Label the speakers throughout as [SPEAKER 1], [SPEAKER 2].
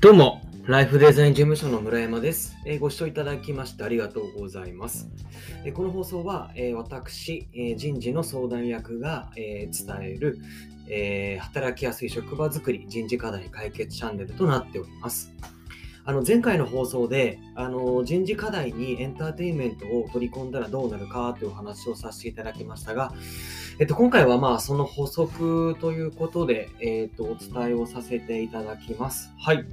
[SPEAKER 1] どうも、ライフデザイン事務所の村山です。えー、ご視聴いただきましてありがとうございます。えー、この放送は、えー、私、え人事の相談役が、え伝える、え働きやすい職場づくり人事課題解決チャンネルとなっております。あの前回の放送であの人事課題にエンターテインメントを取り込んだらどうなるかというお話をさせていただきましたが、えっと、今回はまあその補足ということで、えっと、お伝えをさせていただきます。はい。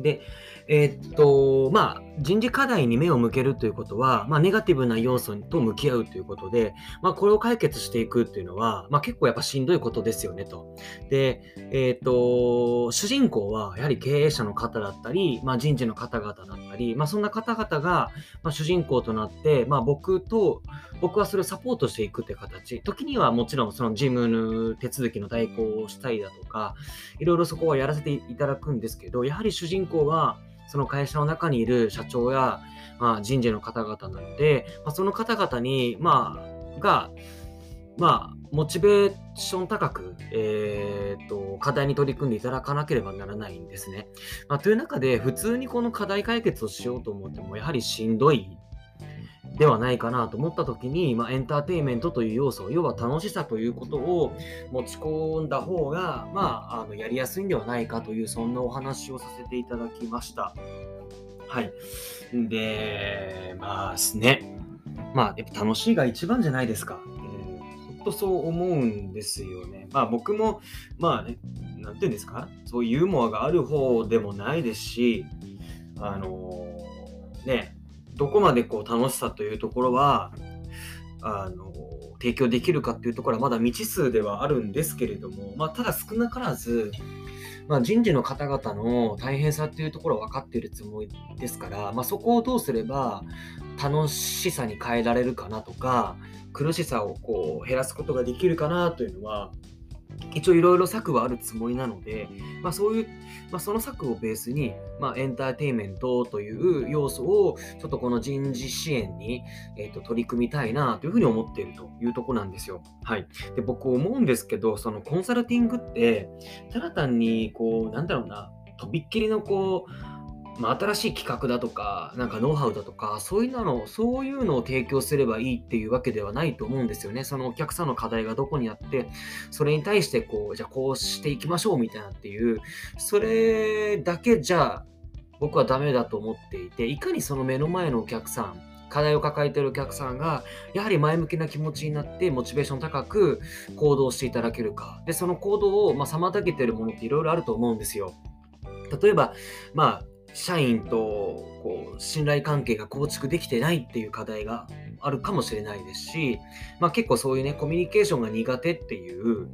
[SPEAKER 1] で、えー、っと、まあ、人事課題に目を向けるということは、まあ、ネガティブな要素と向き合うということで、まあ、これを解決していくっていうのは、まあ、結構やっぱしんどいことですよねと。で、えー、っと、主人公はやはり経営者の方だったり、まあ、人事の方々だったり、まあ、そんな方々が、まあ、主人公となって、まあ、僕と、僕はそれをサポートしていくって形。時にはもちろんその事務の手続きの代行をしたりだとか、いろいろそこはやらせていただくんですけど、やはり主人公は、その会社の中にいる社長や、まあ、人事の方々なので、まあ、その方々に、まあ、が、まあ、モチベーション高く、えーと、課題に取り組んでいただかなければならないんですね。まあ、という中で、普通にこの課題解決をしようと思っても、やはりしんどいではないかなと思った時に、まあ、エンターテインメントという要素、要は楽しさということを持ち込んだ方が、まあ、あのやりやすいんではないかという、そんなお話をさせていただきました。はい。で、まあですね。まあ、やっぱ楽しいが一番じゃないですか。えー、ほんとそう思うんですよね。まあ僕も、まあね、なんていうんですか？そういうユーモアがある方でもないですし、あのー、ね、どこまでこう楽しさというところはあの提供できるかっていうところはまだ未知数ではあるんですけれども、まあ、ただ少なからず、まあ、人事の方々の大変さっていうところは分かっているつもりですから、まあ、そこをどうすれば楽しさに変えられるかなとか苦しさをこう減らすことができるかなというのは一応いろいろ策はあるつもりなので、まあ、そういう、まあ、その策をベースに、まあ、エンターテインメントという要素をちょっとこの人事支援に、えーと、取り組みたいなというふうに思っているというとこなんですよ。はい。で、僕思うんですけど、そのコンサルティングって、ただ単にこう、なんだろうな、とびっきりのこう、まあ、新しい企画だとか、なんかノウハウだとか、そういうの、そういうのを提供すればいいっていうわけではないと思うんですよね。そのお客さんの課題がどこにあって、それに対してこう、じゃあこうしていきましょうみたいなっていう、それだけじゃ僕はダメだと思っていて、いかにその目の前のお客さん、課題を抱えているお客さんが、やはり前向きな気持ちになって、モチベーション高く行動していただけるか。で、その行動を、まあ、妨げてるものっていろいろあると思うんですよ。例えば、まあ、社員とこう信頼関係が構築できてないっていう課題があるかもしれないですし、まあ、結構そういうねコミュニケーションが苦手っていう、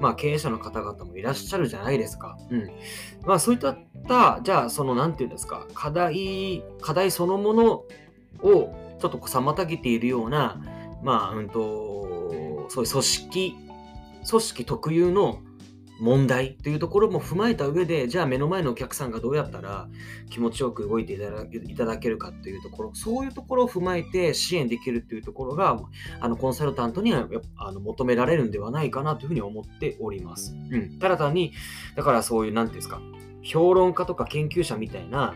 [SPEAKER 1] まあ、経営者の方々もいらっしゃるじゃないですか。うんまあ、そういったじゃあその何て言うんですか課題課題そのものをちょっと妨げているようなまあうんとそういう組織組織特有の問題というところも踏まえた上で、じゃあ目の前のお客さんがどうやったら気持ちよく動いていただけるかというところ、そういうところを踏まえて支援できるというところが、あのコンサルタントにはあの求められるんではないかなというふうに思っております。うん。ただ単に、だからそういう、なんていうんですか、評論家とか研究者みたいな、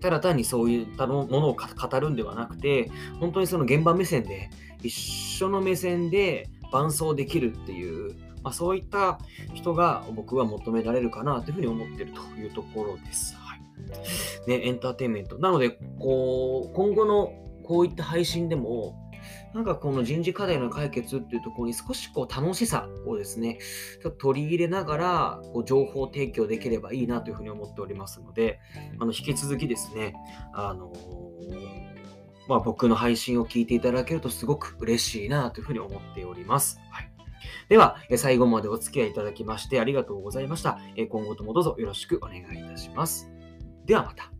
[SPEAKER 1] ただ単にそういったものを語るんではなくて、本当にその現場目線で、一緒の目線で伴走できるっていう、まあ、そういった人が僕は求められるかなというふうに思っているというところです。はいね、エンターテインメント。なので、こう、今後のこういった配信でも、なんかこの人事課題の解決っていうところに少しこう楽しさをですね、ちょっと取り入れながらこう情報提供できればいいなというふうに思っておりますので、あの引き続きですね、あのまあ、僕の配信を聞いていただけるとすごく嬉しいなというふうに思っております。はいでは、最後までお付き合いいただきましてありがとうございました。今後ともどうぞよろしくお願いいたします。ではまた。